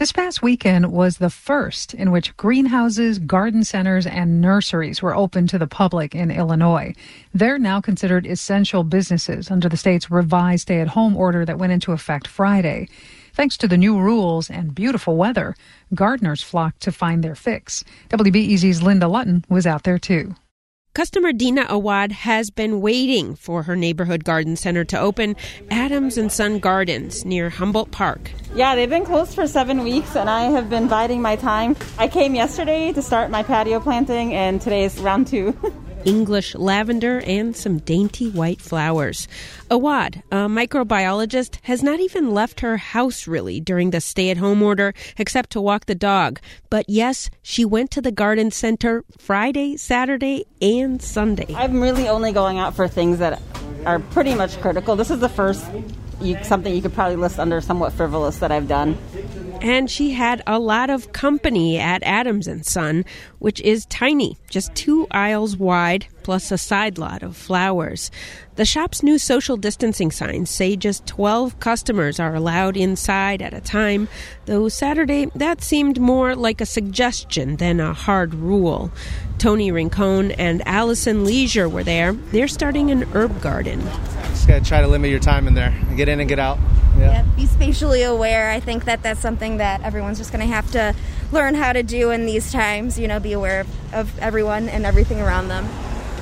This past weekend was the first in which greenhouses, garden centers, and nurseries were open to the public in Illinois. They're now considered essential businesses under the state's revised stay at home order that went into effect Friday. Thanks to the new rules and beautiful weather, gardeners flocked to find their fix. WBEZ's Linda Lutton was out there too. Customer Dina Awad has been waiting for her neighborhood garden center to open, Adams and Son Gardens near Humboldt Park. Yeah, they've been closed for seven weeks, and I have been biding my time. I came yesterday to start my patio planting, and today is round two. English lavender, and some dainty white flowers. Awad, a microbiologist, has not even left her house really during the stay at home order except to walk the dog. But yes, she went to the garden center Friday, Saturday, and Sunday. I'm really only going out for things that are pretty much critical. This is the first you, something you could probably list under somewhat frivolous that I've done. And she had a lot of company at Adams and Son, which is tiny, just two aisles wide, plus a side lot of flowers. The shop's new social distancing signs say just 12 customers are allowed inside at a time, though Saturday that seemed more like a suggestion than a hard rule. Tony Rincon and Allison Leisure were there. They're starting an herb garden. Just gotta try to limit your time in there. Get in and get out. Yeah. yeah. be spatially aware. I think that that's something that everyone's just going to have to learn how to do in these times. You know, be aware of, of everyone and everything around them.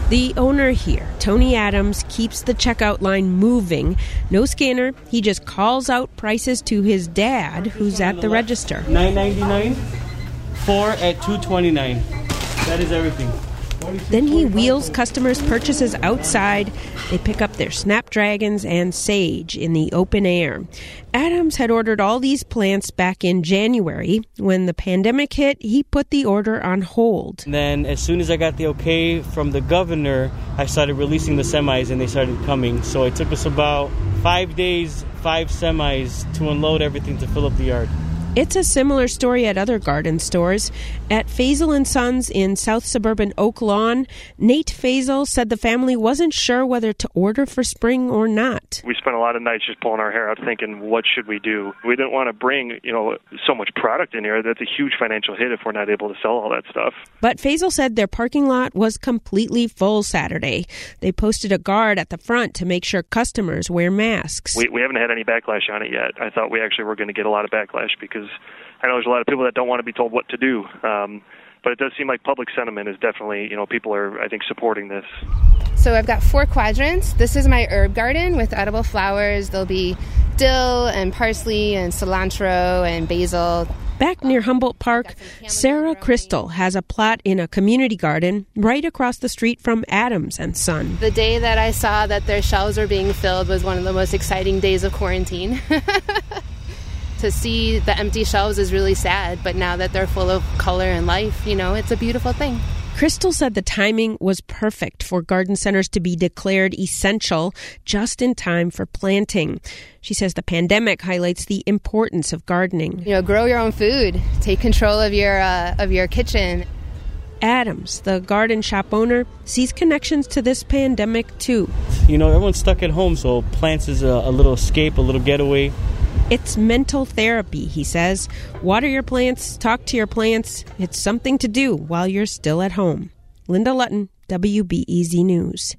The owner here, Tony Adams, keeps the checkout line moving. No scanner. He just calls out prices to his dad, who's at the register. Nine ninety nine, four at two twenty nine. That is everything. Then he wheels customers' purchases outside. They pick up their snapdragons and sage in the open air. Adams had ordered all these plants back in January. When the pandemic hit, he put the order on hold. And then, as soon as I got the okay from the governor, I started releasing the semis and they started coming. So it took us about five days, five semis to unload everything to fill up the yard. It's a similar story at other garden stores. At Faisal and Sons in South Suburban Oak Lawn, Nate Faisal said the family wasn't sure whether to order for spring or not. We spent a lot of nights just pulling our hair out thinking, what should we do? We didn't want to bring, you know, so much product in here. That's a huge financial hit if we're not able to sell all that stuff. But Faisal said their parking lot was completely full Saturday. They posted a guard at the front to make sure customers wear masks. We, we haven't had any backlash on it yet. I thought we actually were going to get a lot of backlash because I know there's a lot of people that don't want to be told what to do. Um, but it does seem like public sentiment is definitely, you know, people are, I think, supporting this. So I've got four quadrants. This is my herb garden with edible flowers. There'll be dill and parsley and cilantro and basil. Back near Humboldt Park, Sarah Crystal has a plot in a community garden right across the street from Adams and Son. The day that I saw that their shelves were being filled was one of the most exciting days of quarantine. to see the empty shelves is really sad, but now that they're full of color and life, you know, it's a beautiful thing. Crystal said the timing was perfect for garden centers to be declared essential just in time for planting. She says the pandemic highlights the importance of gardening. You know, grow your own food, take control of your uh, of your kitchen. Adams, the garden shop owner, sees connections to this pandemic too. You know, everyone's stuck at home, so plants is a, a little escape, a little getaway. It's mental therapy, he says. Water your plants, talk to your plants. It's something to do while you're still at home. Linda Lutton, WBEZ News.